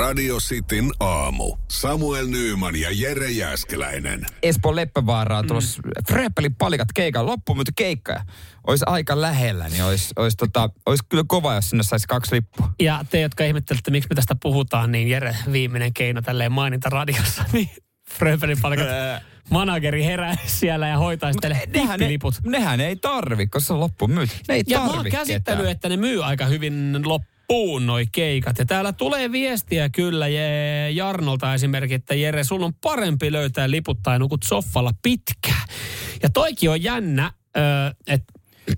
Radio Cityn aamu. Samuel Nyyman ja Jere Jäskeläinen. Espoon Leppävaaraa tulossa mm. Freppelin palikat keikan loppuun, mutta keikka olisi aika lähellä, niin olisi, olisi, tota, olisi kyllä kova, jos sinne saisi kaksi lippua. Ja te, jotka ihmettelette, miksi me tästä puhutaan, niin Jere viimeinen keino tälleen mainita radiossa, niin Fröpelin palikat manageri herää siellä ja hoitaa sitten nehän, liput. nehän ei tarvi, koska se on loppuun myyty. Ne ei ja tarvi mä oon käsittänyt, ketään. että ne myy aika hyvin loppuun noi keikat. Ja täällä tulee viestiä kyllä je, Jarnolta esimerkiksi, että Jere, sun on parempi löytää liput tai nukut soffalla pitkään. Ja toikin on jännä, että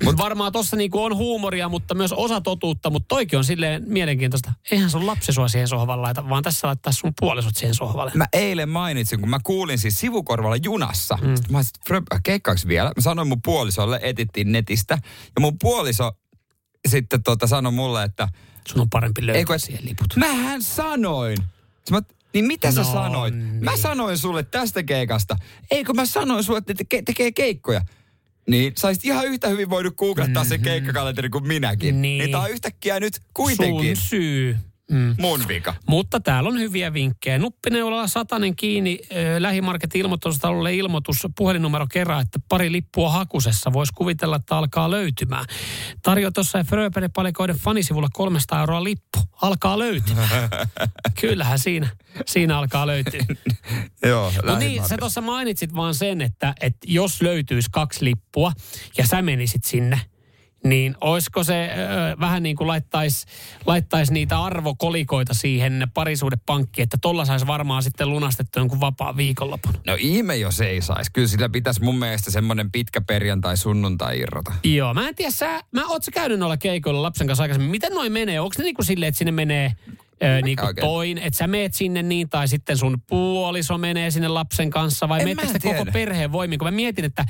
Mut varmaan tossa niinku on huumoria, mutta myös osa totuutta, mutta toikin on silleen mielenkiintoista. Eihän sun lapsi sua siihen sohvalle laita, vaan tässä laittaa sun puolisot siihen sohvalle. Mä eilen mainitsin, kun mä kuulin siis sivukorvalla junassa. Mm. Sitten mä olisin, keikkaaks vielä? Mä sanoin mun puolisolle, etittiin netistä. Ja mun puoliso sitten tota sanoi mulle, että... Sun on parempi löytää Eikö, siihen liput. Mähän sanoin. Mä, niin mitä no, sä sanoit? niin. Mä sanoin sulle tästä keikasta. Eikö mä sanoin sulle, että te- tekee keikkoja? Niin, saisit ihan yhtä hyvin voinut googlettaa mm-hmm. sen keikkakalenteri kuin minäkin. Niin. niin tää on yhtäkkiä nyt kuitenkin Sun syy. Mm. mun vika. Mutta täällä on hyviä vinkkejä. Nuppineulalla satanen kiinni, äh, lähimarketin ilmoitustalolle ilmoitus, puhelinnumero kerran, että pari lippua hakusessa. Voisi kuvitella, että alkaa löytymään. Tarjo tuossa Fröpeli-palikoiden fanisivulla 300 euroa lippu. Alkaa löytymään. Kyllähän siinä, siinä alkaa löytyä. Joo, No niin, sä tuossa mainitsit vaan sen, että, että jos löytyisi kaksi lippua ja sä menisit sinne, niin olisiko se ö, vähän niin kuin laittaisi laittaisi niitä arvokolikoita siihen parisuudepankkiin, että tolla saisi varmaan sitten lunastettua jonkun vapaa viikonlopun. No ihme, jos ei saisi. Kyllä sillä pitäisi mun mielestä semmoinen pitkä perjantai-sunnuntai irrota. Joo, mä en tiedä, sä, mä oot sä käynyt noilla keikoilla lapsen kanssa aikaisemmin. Miten noin menee? Onko ne niinku silleen, että sinne menee ö, niinku oikein. toin, että sä meet sinne niin, tai sitten sun puoliso menee sinne lapsen kanssa, vai mä te koko perheen voimin? Kun mä mietin, että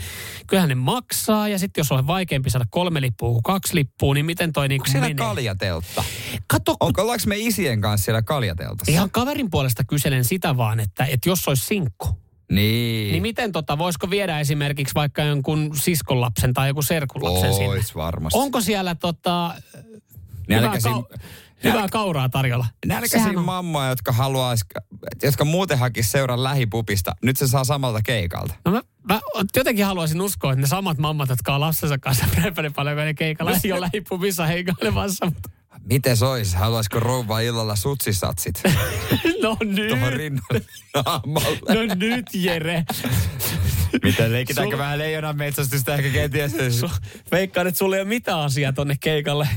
kyllähän ne maksaa, ja sitten jos on vaikeampi saada kolme lippua kuin kaksi lippua, niin miten toi niinku Onko siellä menee? kaljateltta? Kato, kun Onko, ollaanko me isien kanssa siellä kaljateltassa? Ihan kaverin puolesta kyselen sitä vaan, että, että jos olisi sinkku, Niin. niin miten tota, voisiko viedä esimerkiksi vaikka jonkun siskon lapsen tai joku serkun lapsen sinne? Ois varmasti. Onko siellä tota, Nälkäisin, kau- hyvää kauraa tarjolla? on- mammoja, jotka haluais, jotka muuten hakis seuran lähipupista. Nyt se saa samalta keikalta. No mä, mä jotenkin haluaisin uskoa, että ne samat mammat, jotka on lapsensa kanssa paljon meidän keikalla, ei ole lähipuvissa heikailemassa. Mutta... Miten se ois? Haluaisiko rouva illalla sutsisatsit No nyt, tuohon rinnalle naamalle? no nyt Jere. Miten leikitäänkö Sul- vähän leijonan metsästystä ehkä kenties? Veikkaan, että sulla ei ole mitään asiaa tonne keikalle.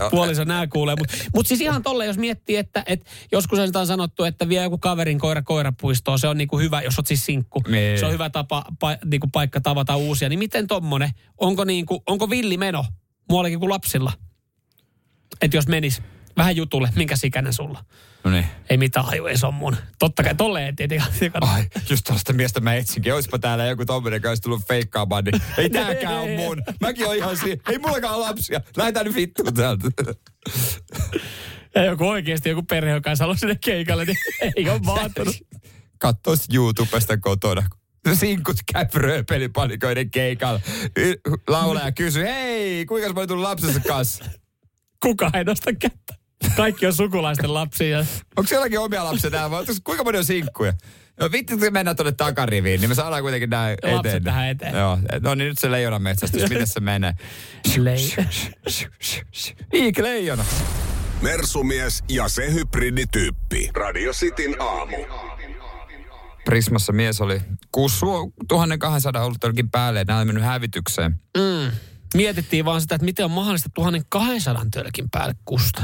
Joo. Puoliso nää kuulee. Mutta mut siis ihan tolle, jos miettii, että et joskus on sanottu, että vie joku kaverin koira koirapuistoon. Se on niinku hyvä, jos oot siis sinkku. Niin. Se on hyvä tapa, pa, niinku paikka tavata uusia. Niin miten tommonen? Onko, niinku, onko villi meno muuallakin kuin lapsilla? Että jos menis vähän jutulle, minkä ikäinen sulla? No niin. Ei mitään haju, ei se on mun. Totta kai tolle ei tietenkään. Ai, just tällaista miestä mä etsinkin. Oispa täällä joku tommonen, joka olisi tullut feikkaamaan, niin ei tääkään on mun. Mäkin oon ihan siinä. Ei mullakaan ole lapsia. Lähetään nyt vittuun täältä. Ja joku oikeasti joku perhe, joka halunnut sinne keikalle, niin ei ole vaatunut. Katsois YouTubesta kotona. Sinkut käy rööpelipalikoiden keikalla. Laulaja kysyy, hei, kuinka mä tullut lapsensa kanssa? Kuka ei nosta kättä. Kaikki on sukulaisten lapsia. Onko sielläkin omia lapsia täällä? vai Kuinka moni on sinkkuja? No vittu, kun mennään tuonne takariviin, niin me saadaan kuitenkin näin Lapset eteen. tähän eteen. Joo, no niin nyt se leijonan metsästys, miten se menee? Lei- Iik leijona. Mersumies ja se hybridityyppi. Radio Cityn aamu. Prismassa mies oli 6200 ollut tolkin päälle, ja nämä oli mennyt hävitykseen. Mm. Mietittiin vaan sitä, että miten on mahdollista 1200 tölkin päälle kusta.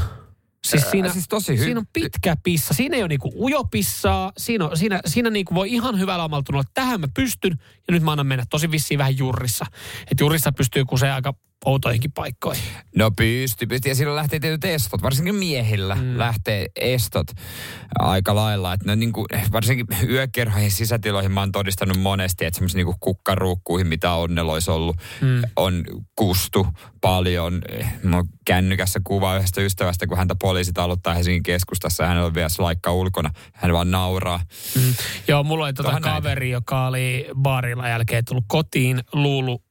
Siis siinä, siis tosi hy- siinä on pitkä pissa. Siinä ei ole niinku ujopissaa. Siinä, on, siinä, siinä niinku voi ihan hyvällä omalla tunnolla, että tähän mä pystyn. Ja nyt mä annan mennä tosi vissiin vähän jurrissa. Että jurissa pystyy kuseen aika outoihinkin paikkoihin. No pysty, pysty. Ja silloin lähtee tietyt estot, varsinkin miehillä mm. lähtee estot aika lailla. Että ne niin kuin, varsinkin yökerhoihin sisätiloihin mä oon todistanut monesti, että semmoisiin niin kukkaruukkuihin, mitä onnella olisi ollut, mm. on kustu paljon. Mä oon kännykässä kuva yhdestä ystävästä, kun häntä poliisit aloittaa Helsingin keskustassa hänellä on vielä slaikka ulkona. Hän vaan nauraa. Mm. Joo, mulla oli tota Tuohan näin. kaveri, joka oli baarilla jälkeen tullut kotiin luulu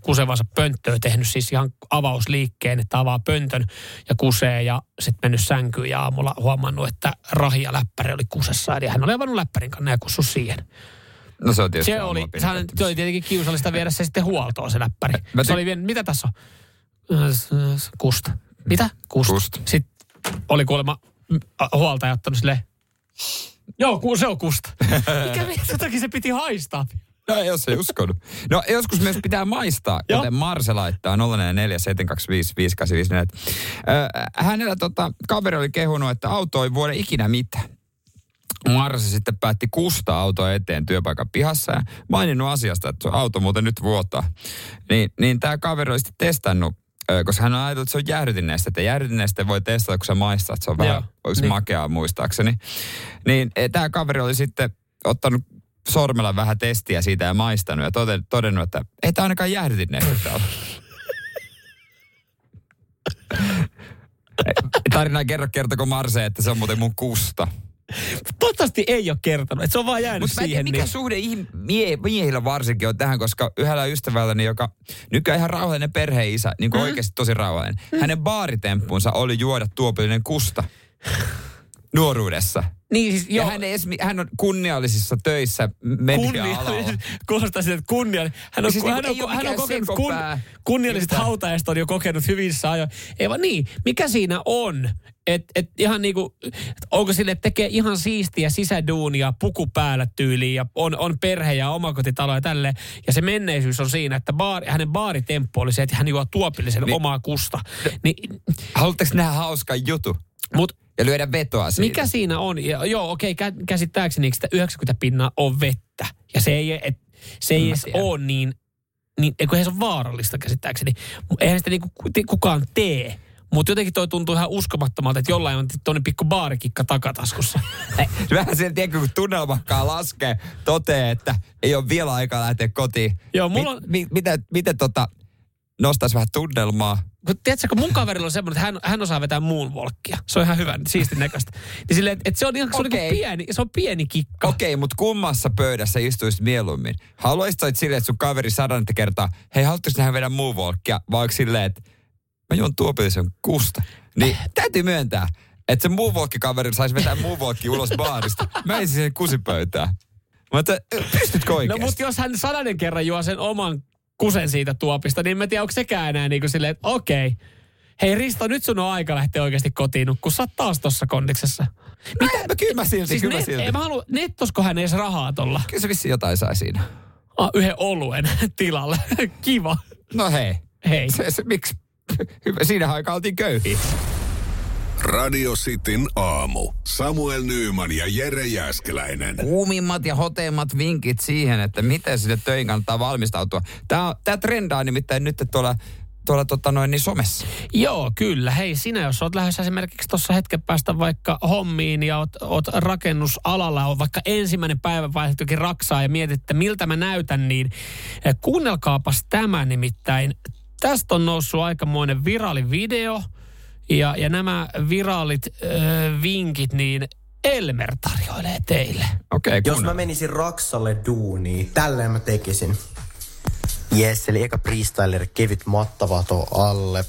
kusevansa pönttöä, tehnyt siis ihan avausliikkeen, että avaa pöntön ja kusee ja sitten mennyt sänkyyn ja aamulla huomannut, että rahi ja läppäri oli kusessa. Eli hän oli avannut läppärin kanssa ja kussut siihen. No se on tietysti Se oli, sehän, pidettävä. se oli tietenkin kiusallista viedä se sitten huoltoon se läppäri. Mä se oli vien, mitä tässä on? Äh, Kusta. Mitä? Kusta. Kusta. Sitten oli kuulemma mm, huoltaja ottanut sille. Joo, se on kusta. Mikä takia se piti haistaa? No jos ei uskonut. No joskus myös pitää maistaa, Joo. kuten Marse laittaa 044 725 5854. Ö, Hänellä tota, kaveri oli kehunut, että auto ei vuoda ikinä mitään. Marse sitten päätti kustaa autoa eteen työpaikan pihassa ja maininnut asiasta, että se auto muuten nyt vuotaa. Niin, niin tämä kaveri oli sitten testannut, koska hän on ajatellut, että se on jäähdytinneestä, että jäähdytinneestä voi testata, kun sä maistat, että se on vähän, Joo, se niin. makeaa muistaakseni. Niin tämä kaveri oli sitten ottanut sormella vähän testiä siitä ja maistanut ja toden, todennut, että ei tämä ainakaan jäähdytinneestä täällä. Tarina kerro, kertoko Marse, että se on muuten mun kusta. Toivottavasti ei ole kertonut, että se on vaan jäänyt Mutta mä en tiedä, siihen. mikä niin. suhde ihm- mie- miehillä varsinkin on tähän, koska yhdellä ystävälläni, joka nykyään ihan rauhallinen perheisä, niin kuin mm. oikeasti tosi rauhallinen, mm. hänen baaritemppunsa oli juoda tuopillinen kusta nuoruudessa. Niin siis, Ja joo, hän, ei edes, hän on kunniallisissa töissä media-alalla. kuulostaa siltä, että kunnia. Hän on, Siis hän niinku on, hän on kokenut kun, kunnialliset hautajaiset on jo kokenut hyvissä ajoin. Ei vaan niin, mikä siinä on? Että et ihan niinku, onko sille, että tekee ihan siistiä sisäduunia, puku päällä tyyliin ja on, on perhe ja omakotitalo ja tälleen. Ja se menneisyys on siinä, että baari, hänen baaritemppu oli se, että hän juo tuopillisen Niin. omaa kusta. Niin, Haluatteko nähdä hauskan jutu mut ja lyödä vetoa siitä? mikä siinä on? Ja, joo, okei, okay, käsittääkseni sitä 90 pinnaa on vettä. Ja se ei, et, se ei En edes tiedä. ole niin, niin eikö se on vaarallista käsittääkseni. Eihän sitä niinku ku- kukaan tee. Mutta jotenkin toi tuntuu ihan uskomattomalta, että jollain on tuonne pikku baarikikka takataskussa. Vähän sen tiedä, kun tunnelmakkaa laskee, toteaa, että ei ole vielä aikaa lähteä kotiin. Joo, mulla on- Mi, mi, miten, miten tota, nostaisi vähän tunnelmaa? Kun tiedätkö, kun mun kaverilla on semmoinen, että hän, hän osaa vetää muun volkkia. Se on ihan hyvä, siistin näköistä. Niin silleen, että, että se on ihan se on niinku pieni, se on pieni kikka. Okei, mutta kummassa pöydässä istuisit mieluummin? Haluaisitko että silleen, että sun kaveri sadannetta kertaa, hei, haluaisitko nähdä vedä moonwalkia, vai onko silleen, että mä juon tuopillisen kusta? Niin täytyy myöntää, että se moonwalk-kaveri saisi vetää moonwalkia ulos baarista. Mä ensin siihen kusipöytään. Mutta pystytkö No oikeasti? mutta jos hän sadanen kerran juo sen oman kusen siitä tuopista, niin mä tiedä, onko sekään enää niin kuin silleen, että okei. Hei Risto, nyt sun on aika lähteä oikeasti kotiin nukkua. Sä oot taas tossa kondiksessa. Mitä? Mä, kyllä mä silti, Siis kyllä mä net, silti. ei, mä haluan, nettosko hän edes rahaa tolla? Kyllä se vissiin jotain sai siinä. Ah, yhden oluen tilalle. Kiva. No hei. Hei. Se, se, miksi? Siinä aikaa oltiin köyhiä. Radio Cityn aamu. Samuel Nyyman ja Jere Jäskeläinen. Kuumimmat ja hoteimmat vinkit siihen, että miten sinne töihin kannattaa valmistautua. Tämä, tämä trendaa nimittäin nyt tuolla, tuolla tota noin, niin somessa. Joo, kyllä. Hei, sinä jos oot lähdössä esimerkiksi tuossa hetken päästä vaikka hommiin ja oot, oot rakennusalalla, on vaikka ensimmäinen päivä vaihtokin raksaa ja mietit, että miltä mä näytän, niin eh, kuunnelkaapas tämä nimittäin. Tästä on noussut aikamoinen viraali video ja, ja nämä viraalit äh, vinkit, niin Elmer tarjoilee teille. Okei, okay, Jos mä menisin Raksalle duuniin, tälleen mä tekisin. Jes, eli eka freestyler, kevyt mattavato alle.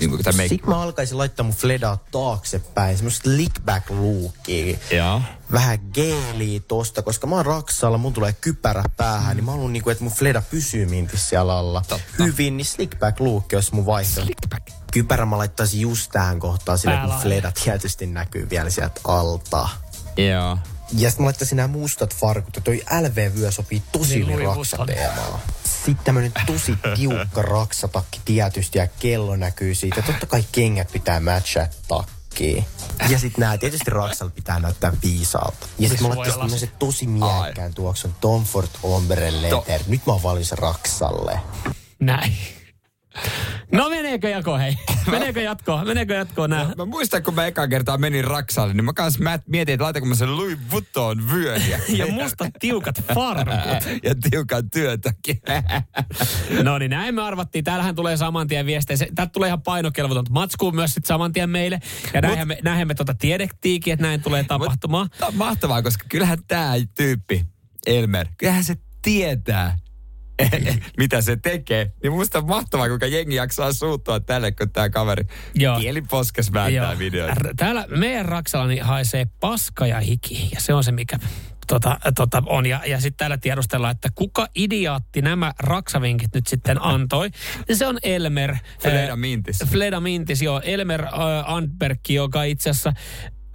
niin kuin Sitten mä alkaisin laittaa mun fledaa taaksepäin, semmoista lickback lookia. Joo. Vähän geeliä tosta, koska mä oon Raksalla, mun tulee kypärä päähän, niin mä haluan niinku, että mun fleda pysyy mintis siellä alla. Totta. Hyvin, niin slickback look olisi mun vaihtoehto. Slickback. Kypärä mä laittaisin just tähän kohtaan, sillä mun Päälaille. fleda tietysti näkyy vielä sieltä alta. Joo. Ja sitten mä laittaisin nämä mustat farkut, ja toi LV-vyö sopii tosi Niin, Louis raksateemaan. Sitten tämmönen tosi tiukka raksatakki tietysti, ja kello näkyy siitä. Totta kai kengät pitää matchaa takkiin. Ja sitten nämä tietysti raksalla pitää näyttää viisaalta. Ja sitten mä laittaisin tämmöisen tosi miekkään tuoksun Tom Ford Ombre Leather. Nyt mä oon valmis raksalle. Näin. No meneekö jako hei? Meneekö jatkoon? Meneekö jatkoon nää? Mä muistan, kun mä ekaa kertaa menin Raksalle, niin mä kans mä mietin, että laitanko mä sen Louis Vuitton vyön ja, Ja mustat tiukat farkut. ja tiukan työtäkin. No niin, näin me arvattiin. Täällähän tulee saman tien viestejä. Täältä tulee ihan painokelvotonta matskua myös sit saman tien meille. Ja näinhän me, näinhän me tota tiedettiinkin, että näin tulee tapahtumaan. On mahtavaa, koska kyllähän tämä tyyppi, Elmer, kyllähän se tietää, mitä se tekee. Niin musta on mahtavaa, kuinka jengi jaksaa suuttua tälle, kun tämä kaveri Joo. kieli poskes vääntää videoita. Täällä meidän Raksalani haisee paska ja hiki, ja se on se, mikä tota, tota on. Ja, ja sitten täällä tiedustellaan, että kuka idioatti nämä raksavinkit nyt sitten antoi. Se on Elmer. Fleda äh, Mintis. Fleda Mintis, joo. Elmer äh, Antberg, joka itse asiassa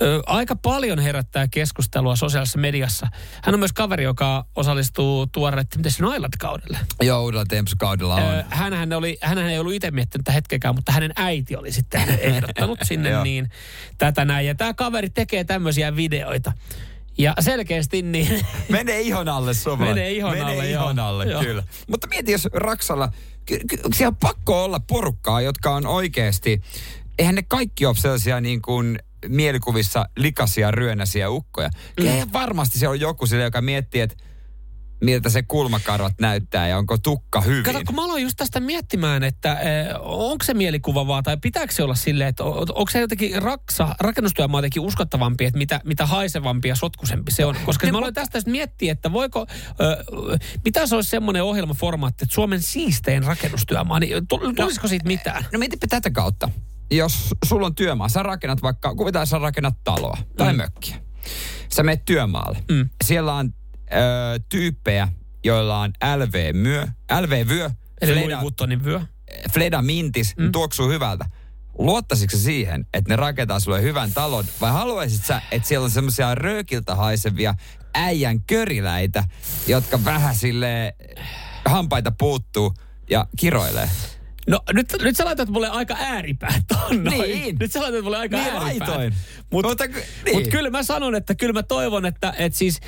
ö, aika paljon herättää keskustelua sosiaalisessa mediassa. Hän on myös kaveri, joka osallistuu tuoreelle, miten se on Island-kaudelle. Joo, uudella Tempsu-kaudella on. Ö, hänhän, oli, hänhän ei ollut itse miettinyt tätä hetkeäkään, mutta hänen äiti oli sitten ehdottanut sinne niin tätä näin. Ja tämä kaveri tekee tämmöisiä videoita. Ja selkeästi niin, Menee ihon alle suomalainen. Menee ihon Menee alle, ihon joo. alle, Joo. kyllä. Mutta mieti, jos Raksalla, ky- ky- siellä on pakko olla porukkaa, jotka on oikeasti, eihän ne kaikki ole sellaisia niin kuin mielikuvissa likaisia, ryönäisiä ukkoja. Mm. Eihän varmasti se on joku sille, joka miettii, että miltä se kulmakarvat näyttää ja onko tukka hyvin. Kato, kun mä aloin just tästä miettimään, että eh, onko se mielikuva vaan, tai pitääkö se olla silleen, että onko se jotenkin raksa, rakennustyömaa jotenkin uskottavampi, että mitä, mitä haisevampi ja sotkusempi se on. Koska Niin, mä aloin tästä miettiä, että voiko, ö, mitä se olisi semmoinen ohjelmaformaatti, että Suomen siistein rakennustyömaa, niin tu- tulisiko siitä mitään? No mietipä tätä kautta. Jos sulla on työmaa, sä rakennat vaikka, kuvitaan sä rakennat taloa tai Mm. mökkiä. Sä menet työmaalle. Mm. Siellä on ö, tyyppejä, joilla on LV-myö, LV-vyö, Eli Fleda, Louis vyö. Fleda Mintis, mm. tuoksuu hyvältä. Luottaisitko siihen, että ne rakentaa sulle hyvän talon, vai haluaisit sä, että siellä on semmoisia röökiltä haisevia äijän köriläitä, jotka vähän sille hampaita puuttuu ja kiroilee? No nyt, nyt sä laitat mulle aika ääripäät. Niin. Nyt sä laitat mulle aika Niin ääripäät. laitoin. Mut, Mutta ky- niin. mut kyllä mä sanon, että kyllä mä toivon, että et siis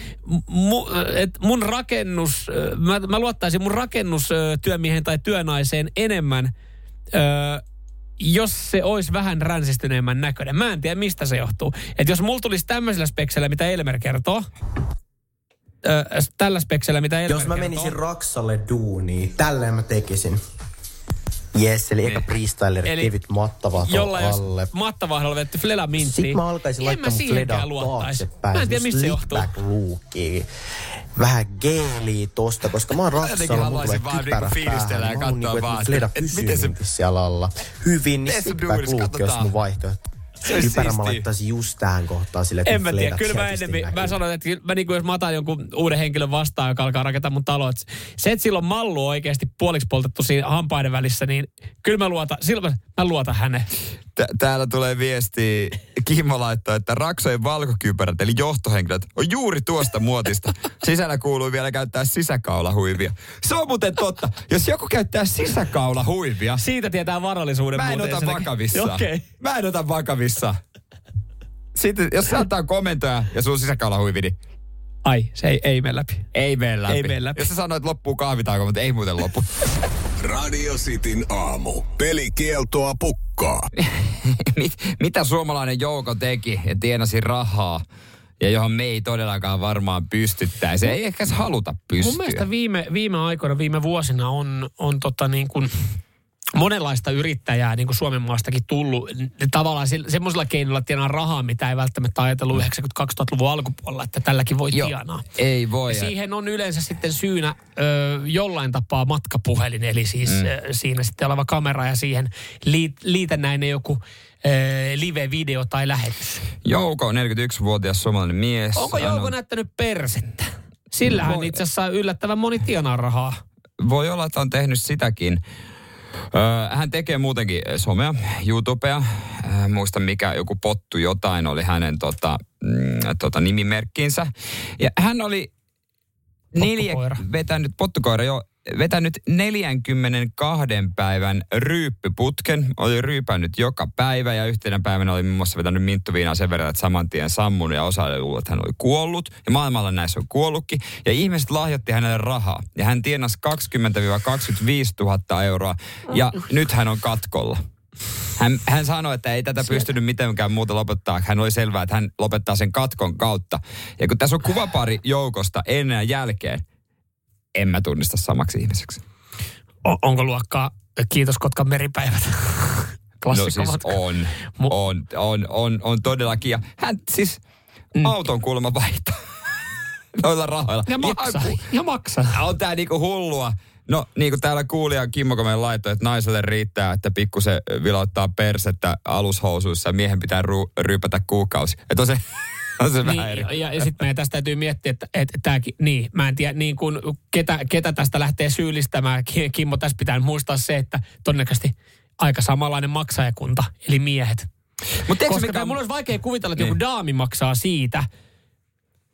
mu, et mun rakennus, mä, mä luottaisin mun rakennustyömiehen tai työnaiseen enemmän, ö, jos se olisi vähän ränsistyneemmän näköinen. Mä en tiedä, mistä se johtuu. Että jos mulla tulisi tämmöisellä speksellä, mitä Elmer kertoo, ö, tällä speksellä, mitä Elmer Jos mä kertoo. menisin Raksalle duuniin, tälleen mä tekisin. Yes, eli eka freestyler, Eli kevyt mattavahto Jolla alle. mattavahdalla vetty Fleda Mintti. Sitten mä alkaisin laittaa mun luottaisi. taaksepäin. Mä en tiedä, mistä se johtuu. Lookia. Vähän geeliä tosta, koska mä oon Raksalla, mulla tulee kypärä niinku päähän. Mä katsoa niinku, että Fleda että- että pysyy niinku siellä alla. Hyvin, niin duunis, look olisi mun vaihtoehto. Se Kypärä mä laittaisin just tähän kohtaan sille, että En mä tiedä, kyllä mä enemmän, mä sanon, että mä niin kuin jos mä otan jonkun uuden henkilön vastaan, joka alkaa rakentaa mun taloa, että se, että sillä on mallu oikeasti puoliksi poltettu siinä hampaiden välissä, niin kyllä mä luotan, silloin mä, mä luotan häneen. Tä- täällä tulee viesti, Kimmo laittoi, että Raksojen valkokypärät, eli johtohenkilöt, on juuri tuosta muotista. Sisällä kuuluu vielä käyttää sisäkaulahuivia. Se on muuten totta. Jos joku käyttää sisäkaulahuivia, Siitä tietää varallisuuden mä en muuten ota vakavissaan. Okei. Mä en ota vakavissaan. Sitten, jos se antaa komentoja ja sun sisäkaulahuivi, niin Ai, se ei, ei mene läpi. ei mene läpi. Ei mene läpi. Jos sä sanoit, että loppuu kahvitauko, mutta ei muuten loppu. Radio Cityn aamu. Pelikieltoa pukkaa. Mit, mitä suomalainen jouko teki ja tienasi rahaa ja johon me ei todellakaan varmaan pystyttäisi. Ei ehkä haluta pystyä. Mun mielestä viime, viime aikoina, viime vuosina on, on tota niin kuin monenlaista yrittäjää niin kuin Suomen maastakin tullut ne tavallaan se- semmoisilla keinoilla tienaa rahaa, mitä ei välttämättä ajatellut 90-2000-luvun alkupuolella, että tälläkin voi Joo, tienaa. ei voi. Ja siihen on yleensä sitten syynä ö, jollain tapaa matkapuhelin, eli siis mm. ö, siinä sitten oleva kamera ja siihen liit, liitännäinen joku live-video tai lähetys. Jouko, 41-vuotias suomalainen mies. Onko Jouko on- näyttänyt persettä? Sillähän Voi- itse asiassa yllättävän moni tienaa rahaa. Voi olla, että on tehnyt sitäkin. Hän tekee muutenkin somea, YouTubea. Muista mikä, joku pottu jotain oli hänen tota, mm, tota nimimerkkinsä. Ja hän oli neljä, Pottukoira. vetänyt, pottukoira jo, vetänyt 42 päivän ryyppyputken. Oli ryypännyt joka päivä ja yhtenä päivänä oli muun muassa vetänyt minttuviinaa sen verran, että saman tien sammunut ja osa oli luullut, että hän oli kuollut. Ja maailmalla näissä on kuollutkin. Ja ihmiset lahjoitti hänelle rahaa. Ja hän tienasi 20-25 000 euroa. Ja nyt hän on katkolla. Hän, hän sanoi, että ei tätä pystynyt mitenkään muuta lopettaa. Hän oli selvää, että hän lopettaa sen katkon kautta. Ja kun tässä on kuvapari joukosta ennen ja jälkeen, en mä tunnista samaksi ihmiseksi. O- onko luokkaa Kiitos Kotkan meripäivät? No siis on, on, on, on, on todellakin. Ja hän siis Mm. auton kuulemma vaihtaa noilla rahoilla. Ja maksaa. ku- Ja maksaa. On tää niinku hullua. No niin kuin täällä kuulija Kimmo Komen laittoi, että naiselle riittää, että pikkusen vilauttaa persettä alushousuissa ja miehen pitää ru- ryypätä kuukausi. Että on se, on se vähän eri. Niin, ja, ja sitten meidän tästä täytyy miettiä, että, että tämäkin, niin, mä en tiedä, niin kun, ketä, ketä tästä lähtee syyllistämään. Ki- Kimmo, tässä pitää muistaa se, että todennäköisesti aika samanlainen maksajakunta, eli miehet. Mutta Koska mikä... mulla olisi vaikea kuvitella, että niin. joku daami maksaa siitä,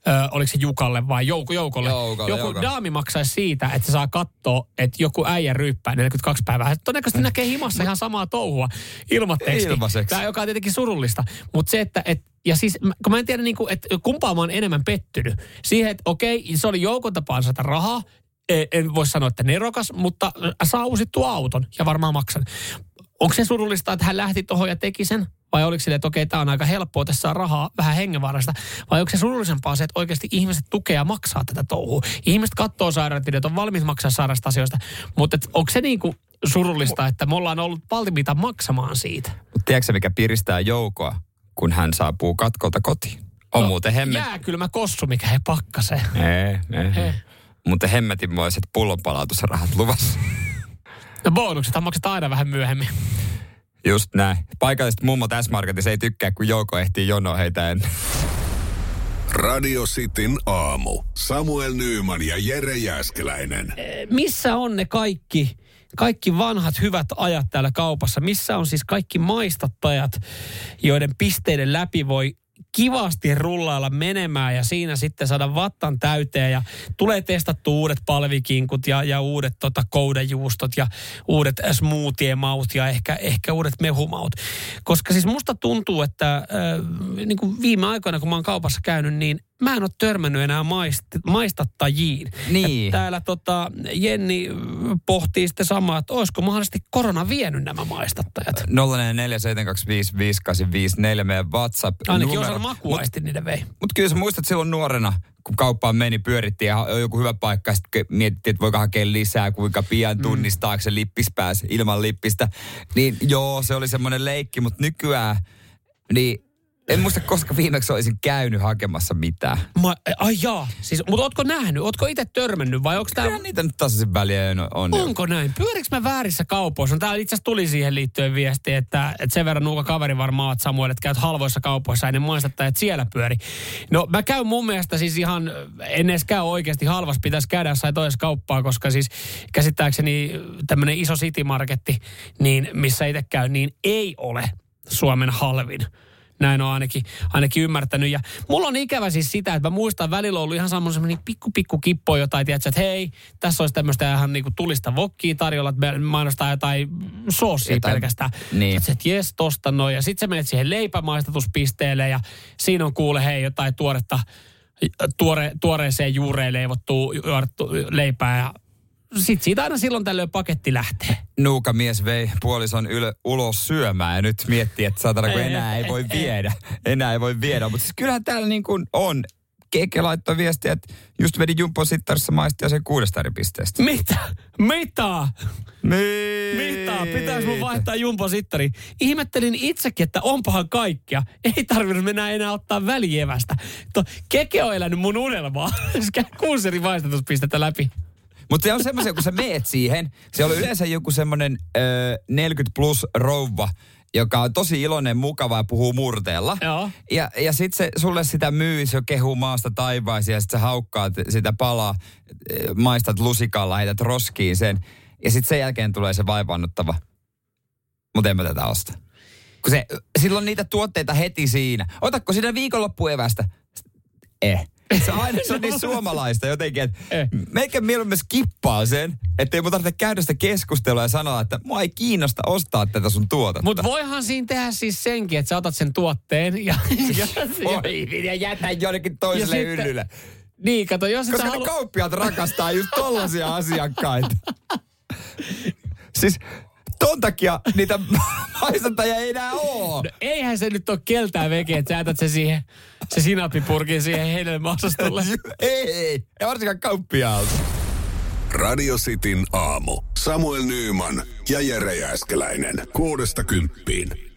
Ö, oliko se Jukalle vai Jouko, Joukolle? Joukolle, joku Joukolle. daami maksaisi siitä, että se saa katsoa, että joku äijä ryyppää 42 päivää. Todennäköisesti näkee himassa ihan samaa touhua ilmatteeksi. Ilmaiseksi. Tämä, joka on tietenkin surullista. Mutta se, että et, ja siis, kun mä en tiedä, niin kuin, että kumpaa mä oon enemmän pettynyt. Siihen, että okei, se oli Joukon tapa ansaita rahaa. En, en voi sanoa, että nerokas, mutta saa uusittua auton ja varmaan maksan. Onko se surullista, että hän lähti tuohon ja teki sen? Vai oliko sille, että okei, tämä on aika helppoa, tässä saa rahaa vähän hengenvaarasta? Vai onko se surullisempaa se, että oikeasti ihmiset tukee ja maksaa tätä touhua? Ihmiset katsoo sairaanhoitovideot, on valmis maksaa sairaasta asioista. Mutta onko se niinku surullista, että me ollaan ollut valmiita maksamaan siitä? Mutta tiedätkö mikä piristää joukoa, kun hän saapuu katkolta kotiin? On no, muuten hemmet... Jääkylmä kossu, mikä he pakkasee. Ei, ei. He. Mutta hemmetinmoiset pullonpalautusrahat luvassa. No bonukset maksetaan aina vähän myöhemmin. Just näin. Paikalliset mummot S-Marketissa ei tykkää, kun Jouko ehtii jonoa heitä ennen. Radio Cityn aamu. Samuel Nyyman ja Jere Jäskeläinen. missä on ne kaikki, kaikki vanhat hyvät ajat täällä kaupassa? Missä on siis kaikki maistattajat, joiden pisteiden läpi voi kivasti rullailla menemään ja siinä sitten saada vattan täyteen ja tulee testattu uudet palvikinkut ja, ja uudet tota, koudajuustot ja uudet smoothie-maut ja ehkä, ehkä uudet mehumaut. Koska siis musta tuntuu, että äh, niin kuin viime aikoina kun mä oon kaupassa käynyt, niin mä en ole törmännyt enää maist, maistattajiin. Niin. Ja täällä tota, Jenni pohtii sitten samaa, että olisiko mahdollisesti korona vienyt nämä maistattajat. 0447255854 meidän WhatsApp. Ainakin osa makuaisti niiden vei. Mutta kyllä sä muistat silloin nuorena, kun kauppaan meni, pyörittiin ja joku hyvä paikka, sitten mietittiin, että voiko hakea lisää, kuinka pian Mm. tunnistaako se lippis pääsi ilman lippistä. Niin joo, se oli semmoinen leikki, mutta nykyään, niin en muista, koska viimeksi olisin käynyt hakemassa mitään. Ma, ai jaa, siis, mutta ootko nähnyt, ootko itse törmännyt vai onko tämä... Kyllä niitä nyt tasaisin väliä on. on. Onko näin? Pyöriks mä väärissä kaupoissa? No, täällä itse asiassa tuli siihen liittyen viesti, että, että sen verran nuuka kaveri varmaan oot Samuel, että käyt halvoissa kaupoissa ennen maistatta, että siellä pyöri. No mä käyn mun mielestä siis ihan, en edes käy oikeasti halvas, pitäisi käydä jossain toisessa kauppaa, koska siis käsittääkseni tämmöinen iso city marketti, niin missä itse käy, niin ei ole Suomen halvin. Näin on ainakin, ainakin ymmärtänyt. Ja mulla on ikävä siis sitä, että mä muistan välillä ollut ihan semmoinen pikku pikku kippo jotain, tiedätkö, että hei, tässä olisi tämmöistä ihan niinku tulista vokkia tarjolla, että mainostaa jotain soosia Jotain- pelkästään. niin. Että et jes, tosta noin. Ja sitten sä menet siihen leipämaistatuspisteelle ja siinä on kuule hei jotain tuoretta, tuore, tuoreeseen juureen leivottua juorettu leipää ja sitten siitä aina silloin tällöin paketti lähtee. Nuuka mies vei puolison ylö, ulos syömään ja nyt miettii, että saatana, kun enää ei voi viedä. Enää ei voi viedä. Mutta siis kyllähän täällä niin kuin on. Keke laittoi viestiä, että just vedi Jumpo Sittarissa maistia sen kuudesta eri pisteestä. Mitä? Mitä? Mitä? Pitäis mun vaihtaa Jumpo Sittari? Ihmettelin itsekin, että onpahan kaikkea. Ei tarvinnut mennä enää ottaa välievästä. To, keke on elänyt mun unelmaa. Käy Kuusi eri maistatuspistettä läpi. Mutta se on semmoisia, kun sä meet siihen, se on yleensä joku semmoinen ö, 40 plus rouva, joka on tosi iloinen, mukava ja puhuu murteella. Joo. Ja, ja sitten se sulle sitä myy, se kehuu maasta taivaisiin ja sitten sä haukkaat sitä palaa, maistat lusikalla, heität roskiin sen. Ja sitten sen jälkeen tulee se vaivaannuttava. Mutta en mä tätä osta. Kun se, silloin niitä tuotteita heti siinä. Otatko siinä viikonloppuevästä? Eh. Se on aina se on niin suomalaista jotenkin, että Eh. meikä mieluummin skippaa sen, että ei mun tarvitse käydä sitä keskustelua ja sanoa, että mua ei kiinnosta ostaa tätä sun tuotetta. Mutta voihan siinä tehdä siis senkin, että sä otat sen tuotteen ja... ja, Oi, ja jätä jonnekin toiselle Ja sitten- yllylle. niin, kato, jos Koska sä ne halu... kauppiaat rakastaa just tollasia asiakkaita. Siis ton takia niitä maistattajia ei enää oo. No, eihän se nyt ole keltään veke, että sä jätät se siihen, se sinappipurkin siihen hedelmäosastolle. ei, ei, ei varsinkaan kauppiaalta. Radio Cityn aamu. Samuel Nyyman ja Jere Jäskeläinen. Kuudesta kymppiin.